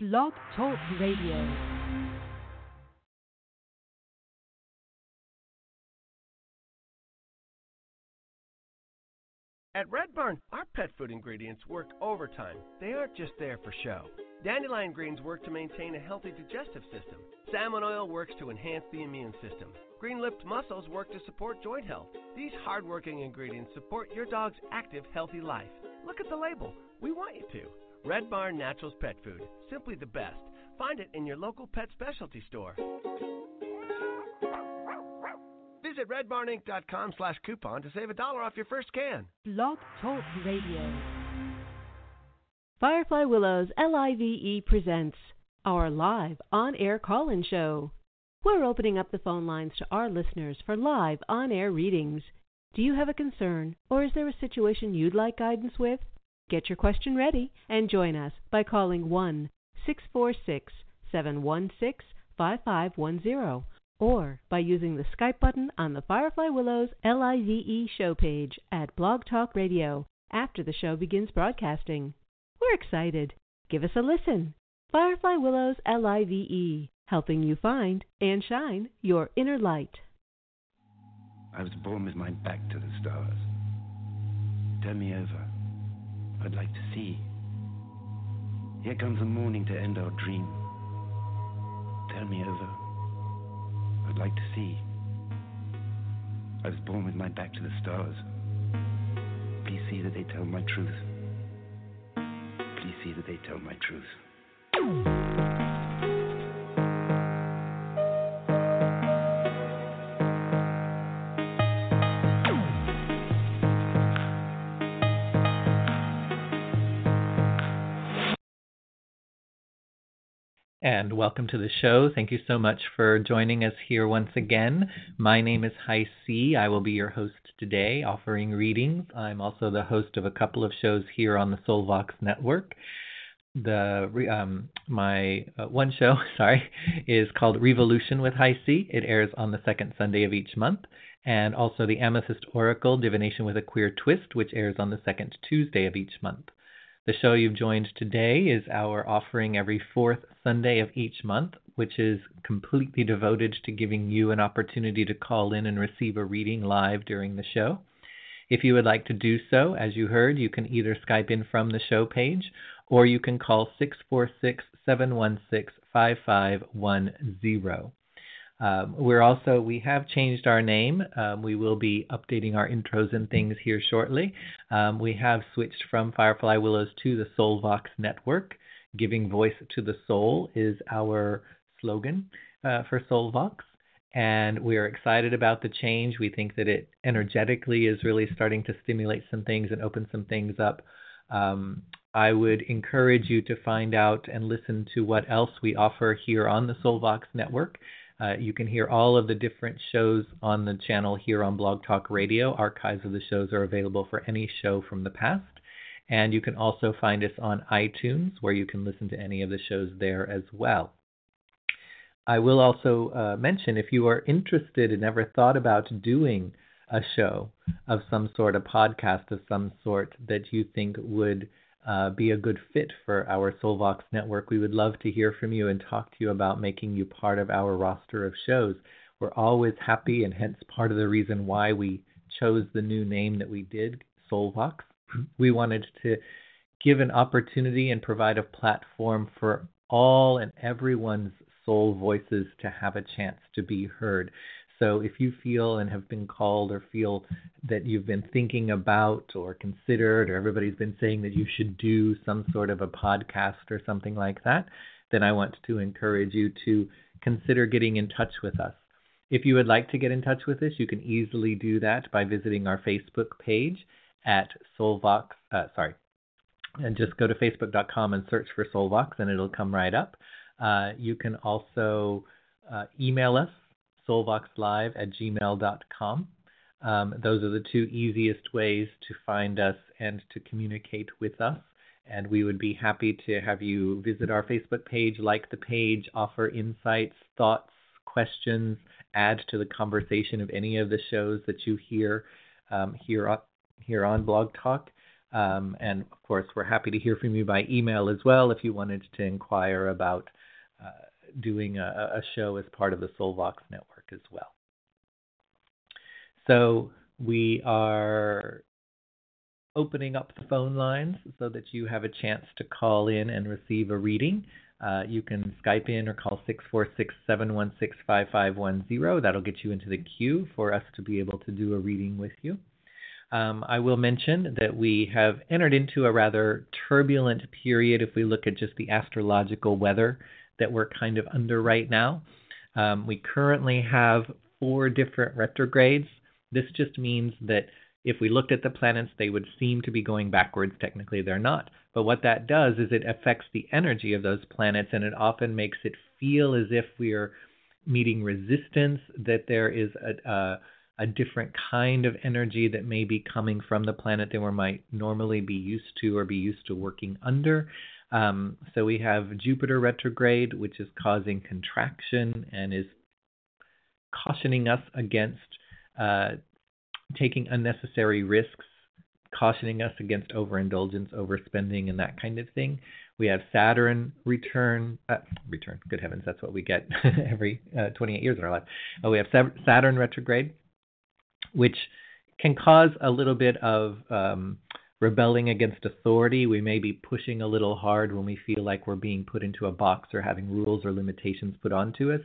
Blog Talk Radio. At Red Barn, our pet food ingredients work overtime. They aren't just there for show. Dandelion greens work to maintain a healthy digestive system. Salmon oil works to enhance the immune system. Green lipped mussels work to support joint health. These hardworking ingredients support your dog's active, healthy life. Look at the label. We want you to. Red Barn Naturals Pet Food. Simply the best. Find it in your local pet specialty store. Visit redbarninc.com slash coupon to save a dollar off your first can. Blog Talk Radio. Firefly Willows LIVE presents our live on air call in show. We're opening up the phone lines to our listeners for live on air readings. Do you have a concern or is there a situation you'd like guidance with? Get your question ready and join us by calling 1 646 716 5510 or by using the Skype button on the Firefly Willows LIVE show page at Blog Talk Radio after the show begins broadcasting. We're excited. Give us a listen. Firefly Willows LIVE, helping you find and shine your inner light. I was born with my back to the stars. Turn me over. I'd like to see. Here comes the morning to end our dream. Turn me over. I'd like to see. I was born with my back to the stars. Please see that they tell my truth. Please see that they tell my truth. And welcome to the show. Thank you so much for joining us here once again. My name is Hi C. I will be your host today, offering readings. I'm also the host of a couple of shows here on the Soulvox Network. The um, my uh, one show, sorry, is called Revolution with Hi C. It airs on the second Sunday of each month, and also the Amethyst Oracle Divination with a Queer Twist, which airs on the second Tuesday of each month. The show you've joined today is our offering every fourth Sunday of each month, which is completely devoted to giving you an opportunity to call in and receive a reading live during the show. If you would like to do so, as you heard, you can either Skype in from the show page or you can call 646 716 5510. Um, we're also we have changed our name. Um, we will be updating our intros and things here shortly. Um, we have switched from Firefly Willows to the Soulvox Network. Giving voice to the soul is our slogan uh, for Soulvox, and we are excited about the change. We think that it energetically is really starting to stimulate some things and open some things up. Um, I would encourage you to find out and listen to what else we offer here on the Soulvox Network. Uh, you can hear all of the different shows on the channel here on Blog Talk Radio. Archives of the shows are available for any show from the past. And you can also find us on iTunes, where you can listen to any of the shows there as well. I will also uh, mention if you are interested and ever thought about doing a show of some sort, a podcast of some sort that you think would uh, be a good fit for our Soulvox network, we would love to hear from you and talk to you about making you part of our roster of shows. We're always happy, and hence part of the reason why we chose the new name that we did, Soulvox. We wanted to give an opportunity and provide a platform for all and everyone's soul voices to have a chance to be heard. So if you feel and have been called or feel that you've been thinking about or considered, or everybody's been saying that you should do some sort of a podcast or something like that, then I want to encourage you to consider getting in touch with us. If you would like to get in touch with us, you can easily do that by visiting our Facebook page at Soulvox. Uh, sorry, and just go to facebook.com and search for Soulvox, and it'll come right up. Uh, you can also uh, email us soulvoxlive at gmail.com. Um, those are the two easiest ways to find us and to communicate with us. And we would be happy to have you visit our Facebook page, like the page, offer insights, thoughts, questions, add to the conversation of any of the shows that you hear um, here, on, here on Blog Talk. Um, and of course, we're happy to hear from you by email as well if you wanted to inquire about uh, doing a, a, show as part of the Soulvox network as well. So we are opening up the phone lines so that you have a chance to call in and receive a reading. Uh, you can Skype in or call 646 716 5510. That'll get you into the queue for us to be able to do a reading with you. Um, I will mention that we have entered into a rather turbulent period if we look at just the astrological weather that we're kind of under right now. Um, we currently have four different retrogrades. This just means that if we looked at the planets, they would seem to be going backwards. Technically, they're not. But what that does is it affects the energy of those planets, and it often makes it feel as if we're meeting resistance, that there is a, a, a different kind of energy that may be coming from the planet than we might normally be used to or be used to working under. Um, so we have Jupiter retrograde, which is causing contraction and is cautioning us against uh, taking unnecessary risks, cautioning us against overindulgence, overspending, and that kind of thing. We have Saturn return, uh, return. Good heavens, that's what we get every uh, 28 years in our life. Oh, we have Saturn retrograde, which can cause a little bit of um, rebelling against authority. We may be pushing a little hard when we feel like we're being put into a box or having rules or limitations put onto us.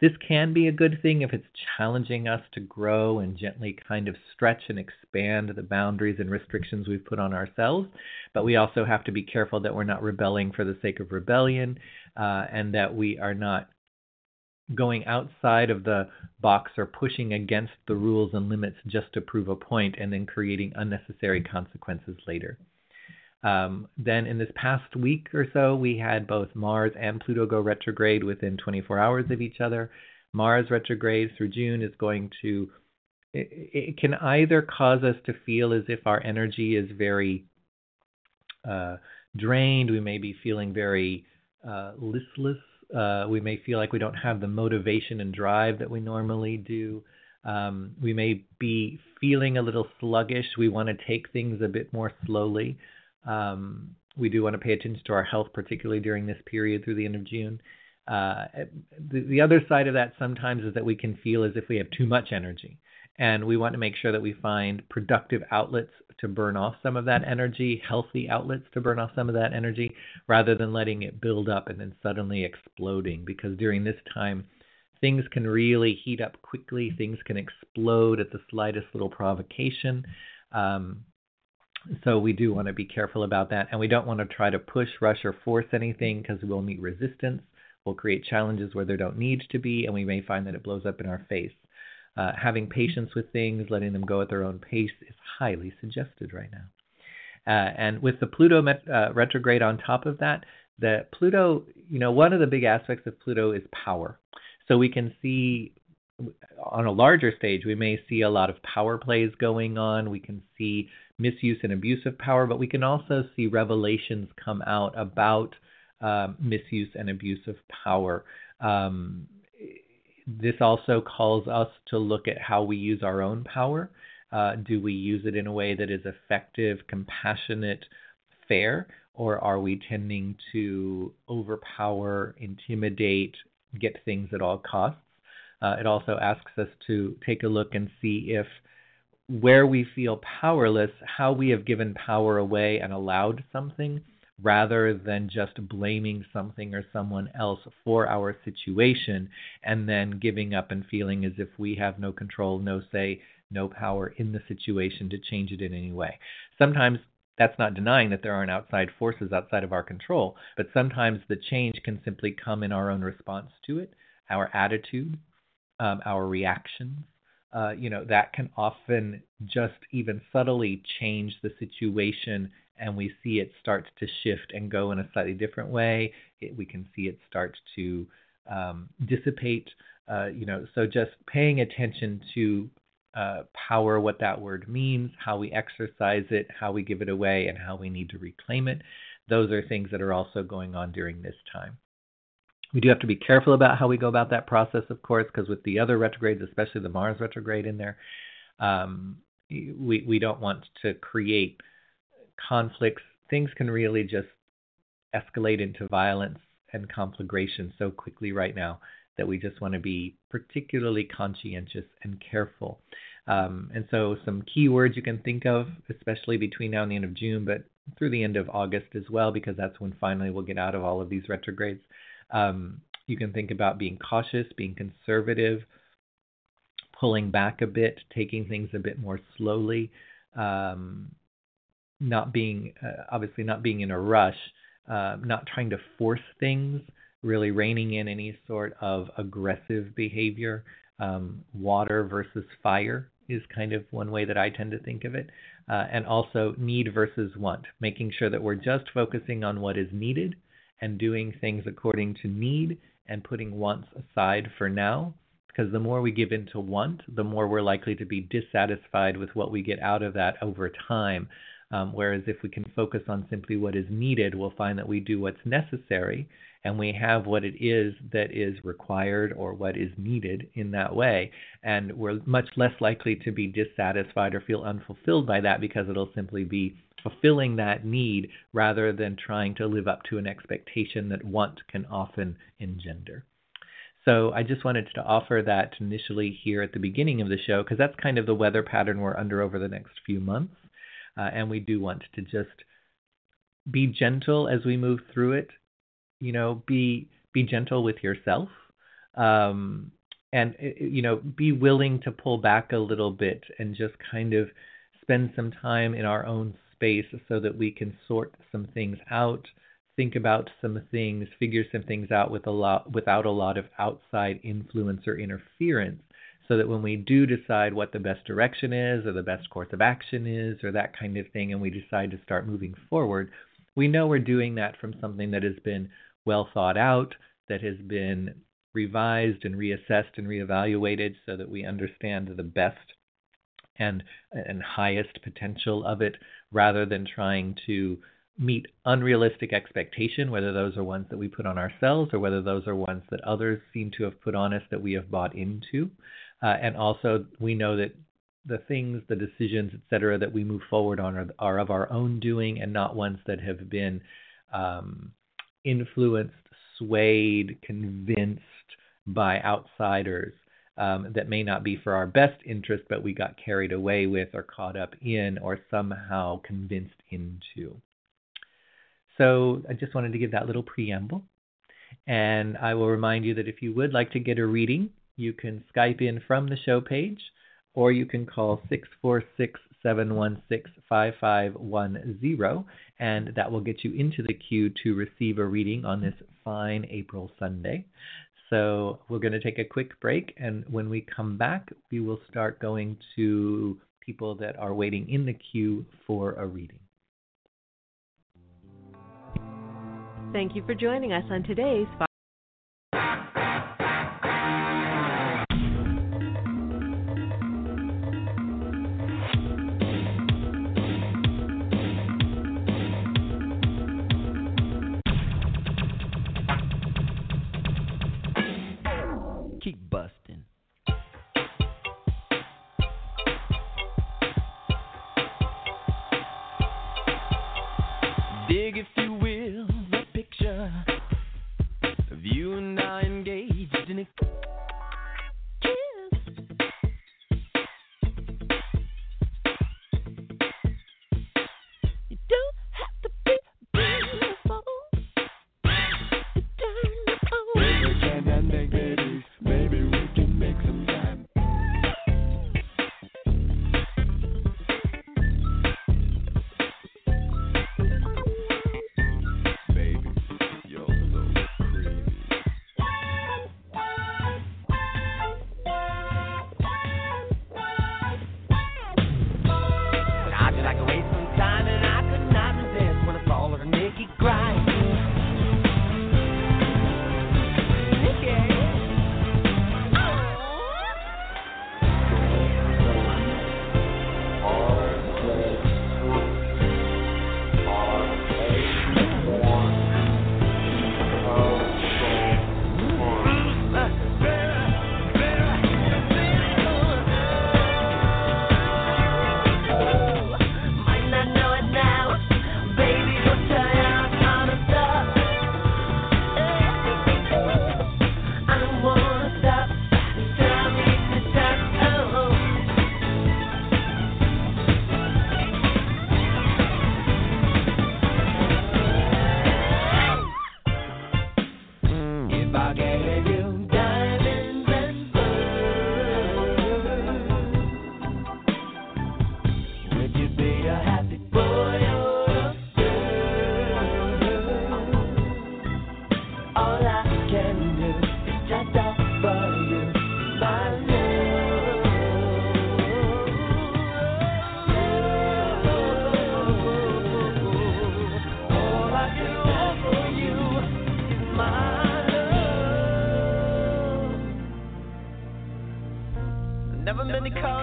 This can be a good thing if it's challenging us to grow and gently kind of stretch and expand the boundaries and restrictions we've put on ourselves. But we also have to be careful that we're not rebelling for the sake of rebellion uh, and that we are not going outside of the box or pushing against the rules and limits just to prove a point and then creating unnecessary consequences later. Um, then in this past week or so, we had both Mars and Pluto go retrograde within 24 hours of each other. Mars retrograde through June is going to, it, it can either cause us to feel as if our energy is very uh, drained, we may be feeling very uh, listless, uh, we may feel like we don't have the motivation and drive that we normally do. Um, we may be feeling a little sluggish. We want to take things a bit more slowly. Um, we do want to pay attention to our health, particularly during this period through the end of June. Uh, the, the other side of that sometimes is that we can feel as if we have too much energy. And we want to make sure that we find productive outlets to burn off some of that energy, healthy outlets to burn off some of that energy, rather than letting it build up and then suddenly exploding. Because during this time, things can really heat up quickly, things can explode at the slightest little provocation. Um, so we do want to be careful about that. And we don't want to try to push, rush, or force anything because we'll meet resistance. We'll create challenges where there don't need to be, and we may find that it blows up in our face. Uh, having patience with things, letting them go at their own pace is highly suggested right now. Uh, and with the Pluto met, uh, retrograde on top of that, the Pluto, you know, one of the big aspects of Pluto is power. So we can see on a larger stage, we may see a lot of power plays going on. We can see misuse and abuse of power, but we can also see revelations come out about uh, misuse and abuse of power. Um, this also calls us to look at how we use our own power. Uh, do we use it in a way that is effective, compassionate, fair, or are we tending to overpower, intimidate, get things at all costs? Uh, it also asks us to take a look and see if where we feel powerless, how we have given power away and allowed something rather than just blaming something or someone else for our situation and then giving up and feeling as if we have no control, no say, no power in the situation to change it in any way. Sometimes that's not denying that there aren't outside forces outside of our control, but sometimes the change can simply come in our own response to it, our attitude, um, our reactions, uh, you know, that can often just even subtly change the situation and we see it start to shift and go in a slightly different way. It, we can see it start to um, dissipate. Uh, you know, so just paying attention to uh, power, what that word means, how we exercise it, how we give it away, and how we need to reclaim it. Those are things that are also going on during this time. We do have to be careful about how we go about that process, of course, because with the other retrogrades, especially the Mars retrograde in there, um, we we don't want to create conflicts, things can really just escalate into violence and conflagration so quickly right now that we just want to be particularly conscientious and careful. Um, and so, some key words you can think of, especially between now and the end of June, but through the end of August as well, because that's when finally we'll get out of all of these retrogrades. Um, you can think about being cautious, being conservative, pulling back a bit, taking things a bit more slowly, um, not being, uh, obviously, not being in a rush, uh, not trying to force things, really reining in any sort of aggressive behavior. Um, water versus fire is kind of one way that I tend to think of it. Uh, and also need versus want, making sure that we're just focusing on what is needed and doing things according to need and putting wants aside for now. Because the more we give in to want, the more we're likely to be dissatisfied with what we get out of that over time. Um, whereas if we can focus on simply what is needed, we'll find that we do what's necessary and we have what it is that is required or what is needed in that way. And we're much less likely to be dissatisfied or feel unfulfilled by that because it'll simply be fulfilling that need rather than trying to live up to an expectation that want can often engender. So I just wanted to offer that initially here at the beginning of the show because that's kind of the weather pattern we're under over the next few months. Uh, and we do want to just be gentle as we move through it. You know, be be gentle with yourself, um, and you know, be willing to pull back a little bit and just kind of spend some time in our own space so that we can sort some things out, think about some things, figure some things out with a lot without a lot of outside influence or interference so that when we do decide what the best direction is or the best course of action is or that kind of thing and we decide to start moving forward, we know we're doing that from something that has been well thought out, that has been revised and reassessed and reevaluated so that we understand the best and and highest potential of it rather than trying to meet unrealistic expectation whether those are ones that we put on ourselves or whether those are ones that others seem to have put on us that we have bought into uh, and also we know that the things the decisions etc that we move forward on are, are, of our own doing and not ones that have been um, influenced swayed convinced by outsiders um, that may not be for our best interest, but we got carried away with or caught up in or somehow convinced into. So I just wanted to give that little preamble. And I will remind you that if you would like to get a reading, you can Skype in from the show page or you can call 646 716 5510, and that will get you into the queue to receive a reading on this fine April Sunday. So we're going to take a quick break, and when we come back, we will start going to people that are waiting in the queue for a reading. Thank you for joining us on today's you and I engaged in it.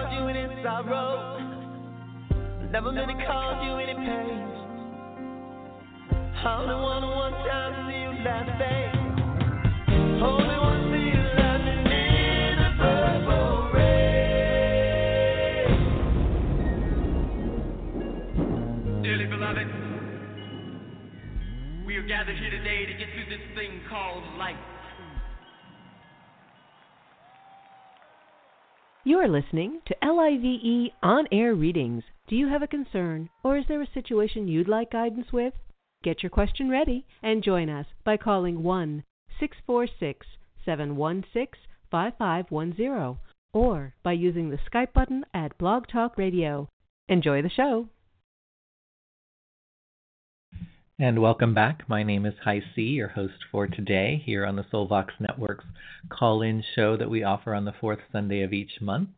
cause you any sorrow. Never meant to cause you any pain. Only one one time to see you laughing. Only one see you laughing in the purple rain. Dearly beloved, we are gathered here today to get through this thing called life. You're listening to LIVE On Air Readings. Do you have a concern or is there a situation you'd like guidance with? Get your question ready and join us by calling 1 646 716 5510 or by using the Skype button at Blog Talk Radio. Enjoy the show. And welcome back. My name is Hi C, your host for today here on the Soulvox Network's call in show that we offer on the fourth Sunday of each month.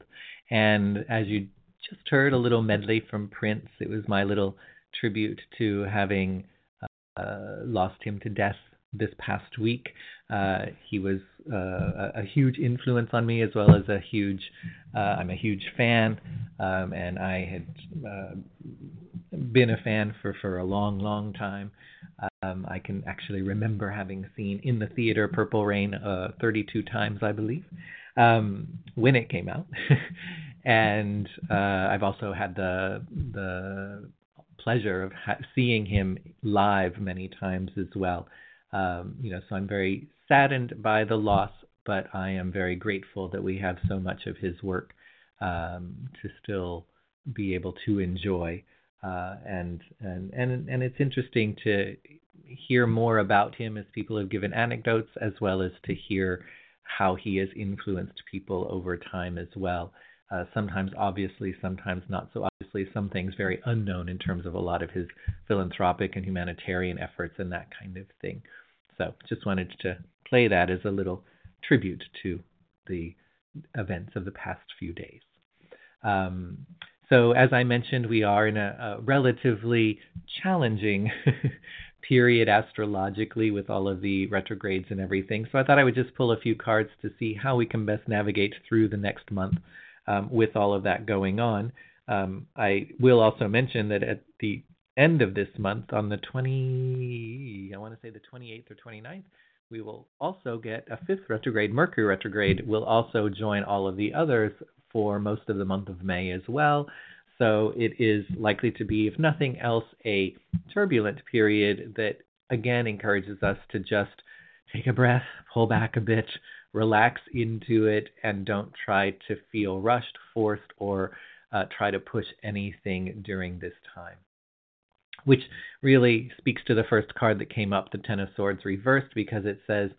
And as you just heard a little medley from Prince, it was my little tribute to having uh, lost him to death this past week. Uh, he was uh, a, huge influence on me, as well as a huge. Uh, I'm a huge fan, um, and I had uh, been a fan for, for a long, long time. Um, I can actually remember having seen in the theater Purple Rain uh, 32 times, I believe, um, when it came out. and uh, I've also had the the pleasure of ha- seeing him live many times as well. Um, you know, so I'm very saddened by the loss, but I am very grateful that we have so much of his work um, to still be able to enjoy. Uh, and and and and it's interesting to hear more about him as people have given anecdotes, as well as to hear how he has influenced people over time as well. Uh, sometimes obviously, sometimes not so obviously. Some things very unknown in terms of a lot of his philanthropic and humanitarian efforts and that kind of thing. So, just wanted to play that as a little tribute to the events of the past few days. Um, so, as I mentioned, we are in a, a relatively challenging period astrologically with all of the retrogrades and everything. So, I thought I would just pull a few cards to see how we can best navigate through the next month um, with all of that going on. Um, I will also mention that at the end of this month, on the 20, I want to say the 28th or 29th, we will also get a fifth retrograde. Mercury retrograde will also join all of the others for most of the month of May as well. So it is likely to be, if nothing else, a turbulent period that again encourages us to just take a breath, pull back a bit, relax into it, and don't try to feel rushed, forced, or uh, try to push anything during this time. Which really speaks to the first card that came up, the Ten of Swords reversed, because it says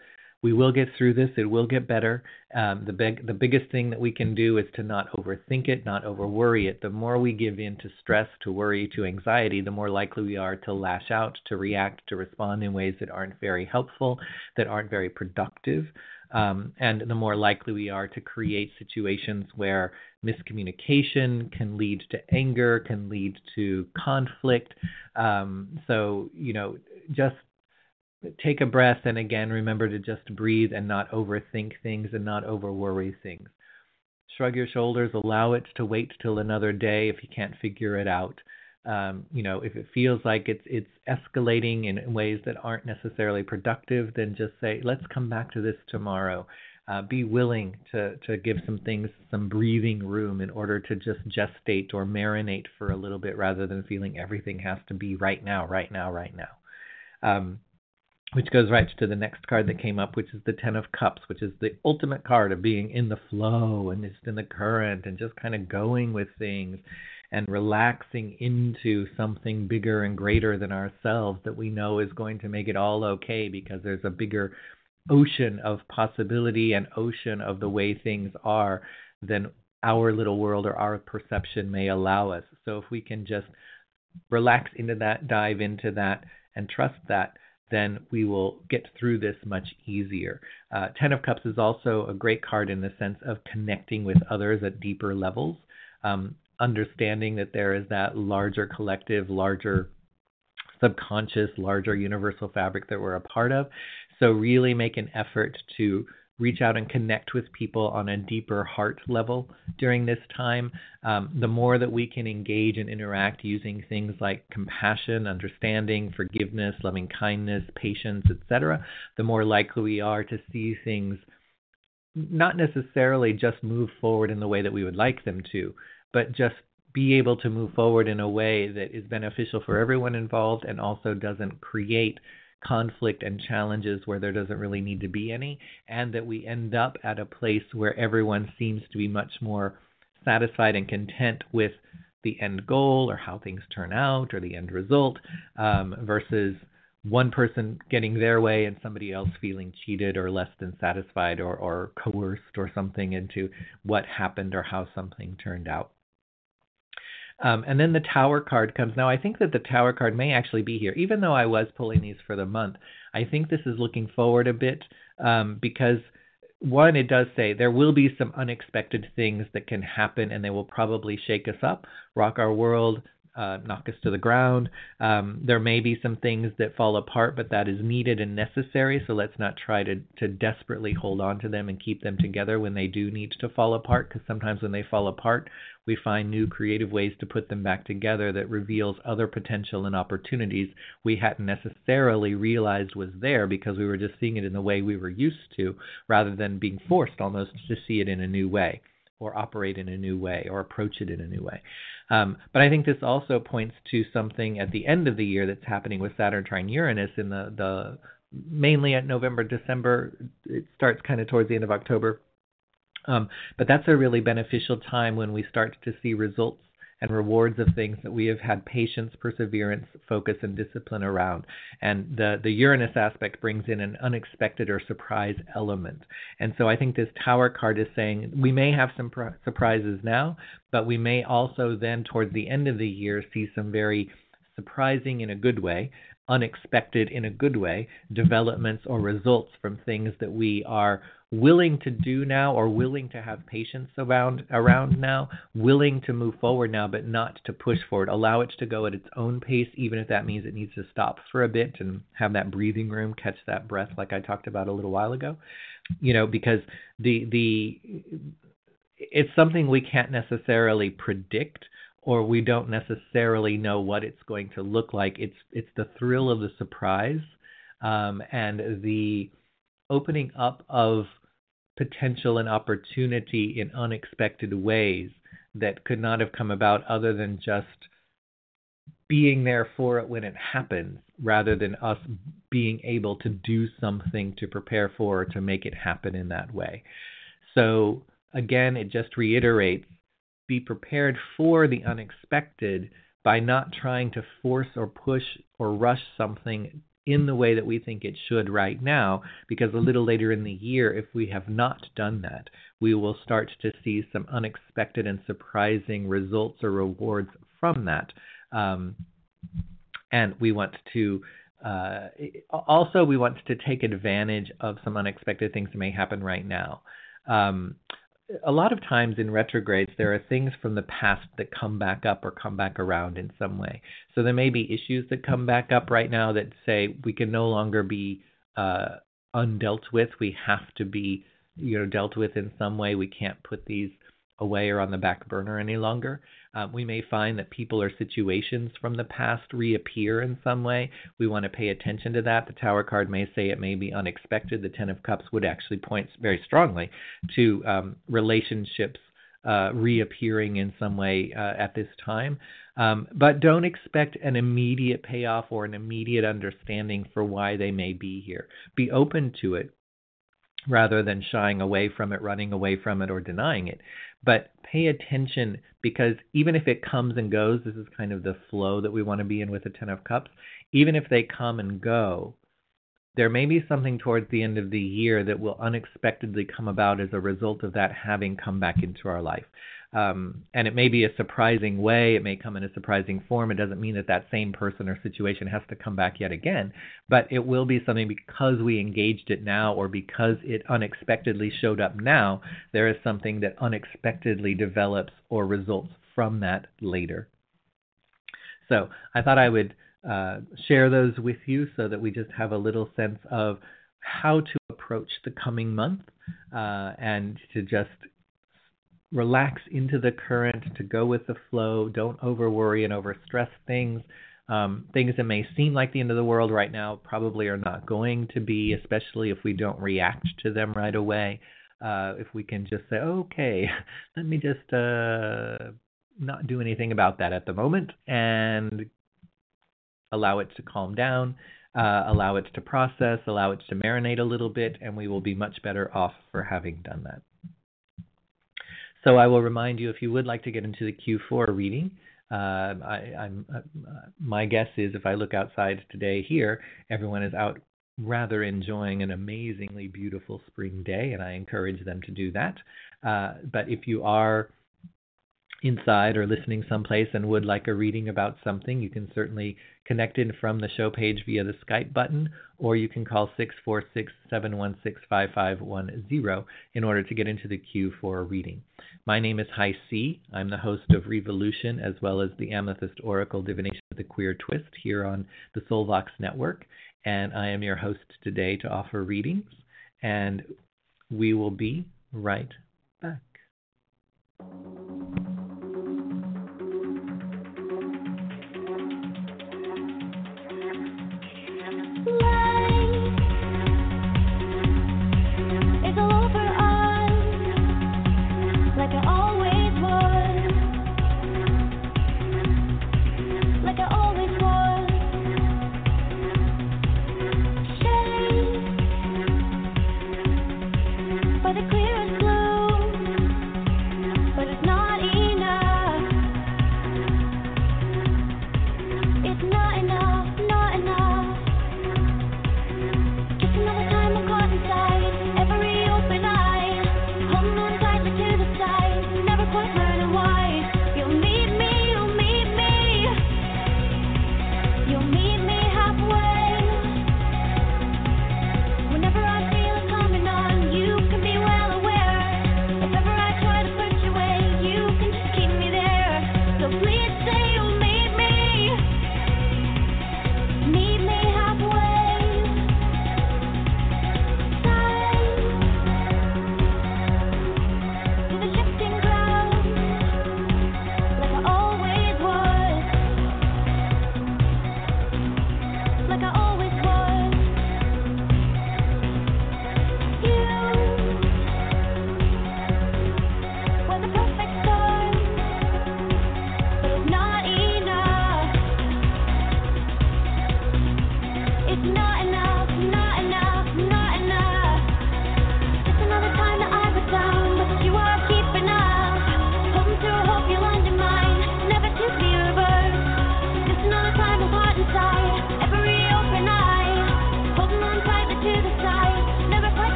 we will get through this. It will get better. Um, the big, the biggest thing that we can do is to not overthink it, not over worry it. The more we give in to stress, to worry, to anxiety, the more likely we are to lash out, to react, to respond in ways that aren't very helpful, that aren't very productive. Um, and the more likely we are to create situations where miscommunication can lead to anger, can lead to conflict. Um, so, you know, just take a breath and again remember to just breathe and not overthink things and not over worry things. Shrug your shoulders, allow it to wait till another day if you can't figure it out. Um, you know, if it feels like it's it's escalating in ways that aren't necessarily productive, then just say, let's come back to this tomorrow. Uh, be willing to to give some things some breathing room in order to just gestate or marinate for a little bit, rather than feeling everything has to be right now, right now, right now. Um, which goes right to the next card that came up, which is the Ten of Cups, which is the ultimate card of being in the flow and just in the current and just kind of going with things and relaxing into something bigger and greater than ourselves that we know is going to make it all okay because there's a bigger ocean of possibility and ocean of the way things are than our little world or our perception may allow us. So if we can just relax into that, dive into that, and trust that, then we will get through this much easier. Uh, Ten of Cups is also a great card in the sense of connecting with others at deeper levels, um, understanding that there is that larger collective, larger subconscious, larger universal fabric that we're a part of. So, really make an effort to reach out and connect with people on a deeper heart level during this time. Um, the more that we can engage and interact using things like compassion, understanding, forgiveness, loving kindness, patience, etc., the more likely we are to see things not necessarily just move forward in the way that we would like them to, but just be able to move forward in a way that is beneficial for everyone involved and also doesn't create conflict and challenges where there doesn't really need to be any, and that we end up at a place where everyone seems to be much more satisfied and content with the end goal or how things turn out or the end result um, versus one person getting their way and somebody else feeling cheated or less than satisfied or, or coerced or something into what happened or how something turned out. Um, and then the Tower card comes. Now, I think that the Tower card may actually be here, even though I was pulling these for the month. I think this is looking forward a bit um, because, one, it does say there will be some unexpected things that can happen and they will probably shake us up, rock our world, uh, knock us to the ground. Um, there may be some things that fall apart, but that is needed and necessary. So let's not try to, to desperately hold on to them and keep them together when they do need to fall apart, because sometimes when they fall apart, we find new creative ways to put them back together that reveals other potential and opportunities we hadn't necessarily realized was there because we were just seeing it in the way we were used to rather than being forced almost to see it in a new way or operate in a new way or approach it in a new way. Um, but I think this also points to something at the end of the year that's happening with Saturn trine Uranus in the, the mainly at November, December. It starts kind of towards the end of October. Um, but that's a really beneficial time when we start to see results and rewards of things that we have had patience, perseverance, focus, and discipline around. And the, the Uranus aspect brings in an unexpected or surprise element. And so I think this Tower card is saying we may have some pr- surprises now, but we may also then, towards the end of the year, see some very surprising in a good way unexpected in a good way developments or results from things that we are willing to do now or willing to have patience around around now, willing to move forward now, but not to push forward. Allow it to go at its own pace, even if that means it needs to stop for a bit and have that breathing room, catch that breath, like I talked about a little while ago. You know, because the the it's something we can't necessarily predict or we don't necessarily know what it's going to look like. It's it's the thrill of the surprise um, and the opening up of potential and opportunity in unexpected ways that could not have come about other than just being there for it when it happens rather than us being able to do something to prepare for or to make it happen in that way. So again, it just reiterates be prepared for the unexpected by not trying to force or push or rush something in the way that we think it should right now, because a little later in the year, if we have not done that, we will start to see some unexpected and surprising results or rewards from that. Um, and we want to uh, also we want to take advantage of some unexpected things that may happen right now. Um, a lot of times in retrogrades, there are things from the past that come back up or come back around in some way. So there may be issues that come back up right now that say we can no longer be uh, undealt with. We have to be, you know, dealt with in some way. We can't put these away or on the back burner any longer. Um, we may find that people or situations from the past reappear in some way. We want to pay attention to that. The Tower card may say it may be unexpected. The Ten of Cups would actually point very strongly to um, relationships uh, reappearing in some way uh, at this time. Um, but don't expect an immediate payoff or an immediate understanding for why they may be here. Be open to it rather than shying away from it, running away from it, or denying it. But pay attention because even if it comes and goes, this is kind of the flow that we want to be in with the Ten of Cups. Even if they come and go, there may be something towards the end of the year that will unexpectedly come about as a result of that having come back into our life. Um, and it may be a surprising way, it may come in a surprising form. It doesn't mean that that same person or situation has to come back yet again, but it will be something because we engaged it now or because it unexpectedly showed up now. There is something that unexpectedly develops or results from that later. So I thought I would uh, share those with you so that we just have a little sense of how to approach the coming month uh, and to just relax into the current, to go with the flow. Don't over worry and over stress things. Um, things that may seem like the end of the world right now probably are not going to be, especially if we don't react to them right away. Uh, if we can just say, okay, let me just uh, not do anything about that at the moment and allow it to calm down, uh, allow it to process, allow it to marinate a little bit, and we will be much better off for having done that. So I will remind you if you would like to get into the Q4 reading. Uh, I, uh, my guess is if I look outside today here, everyone is out rather enjoying an amazingly beautiful spring day, and I encourage them to do that. Uh, but if you are inside or listening someplace and would like a reading about something, you can certainly connect in from the show page via the Skype button, or you can call 646 716 5510 in order to get into the queue for a reading. My name is Hi C. I'm the host of Revolution as well as the Amethyst Oracle Divination with a Queer Twist here on the Soulvox Network, and I am your host today to offer readings, and we will be right back.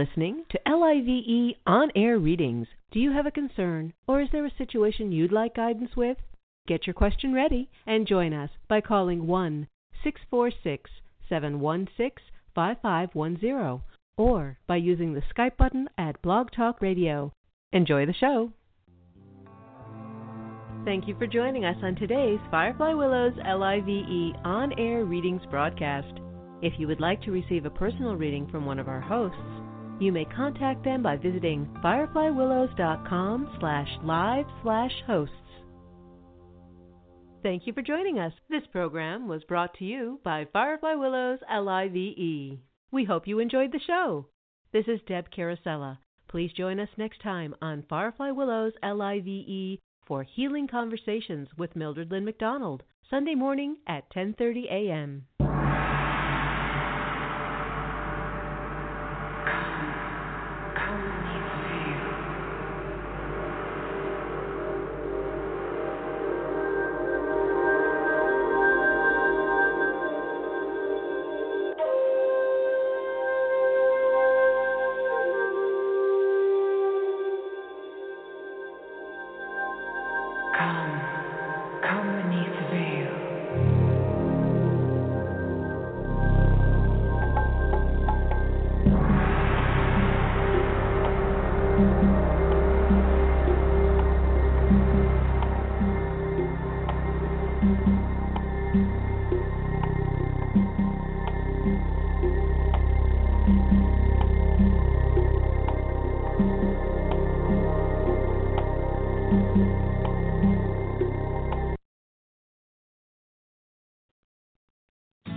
Listening to LIVE On Air Readings. Do you have a concern or is there a situation you'd like guidance with? Get your question ready and join us by calling 1 646 716 5510 or by using the Skype button at Blog Talk Radio. Enjoy the show. Thank you for joining us on today's Firefly Willows LIVE On Air Readings broadcast. If you would like to receive a personal reading from one of our hosts, you may contact them by visiting fireflywillows.com slash live slash hosts. Thank you for joining us. This program was brought to you by Firefly Willows LIVE. We hope you enjoyed the show. This is Deb Carosella. Please join us next time on Firefly Willows LIVE for Healing Conversations with Mildred Lynn McDonald, Sunday morning at 10:30 a.m. Thank you.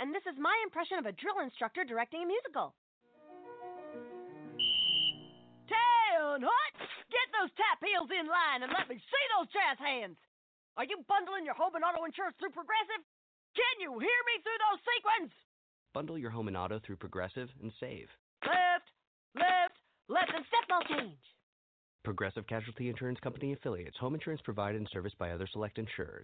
and this is my impression of a drill instructor directing a musical. Town hut! Get those tap heels in line and let me see those jazz hands! Are you bundling your home and auto insurance through Progressive? Can you hear me through those sequins? Bundle your home and auto through Progressive and save. Left, left, left, and step ball change. Progressive Casualty Insurance Company affiliates. Home insurance provided and serviced by other select insurers.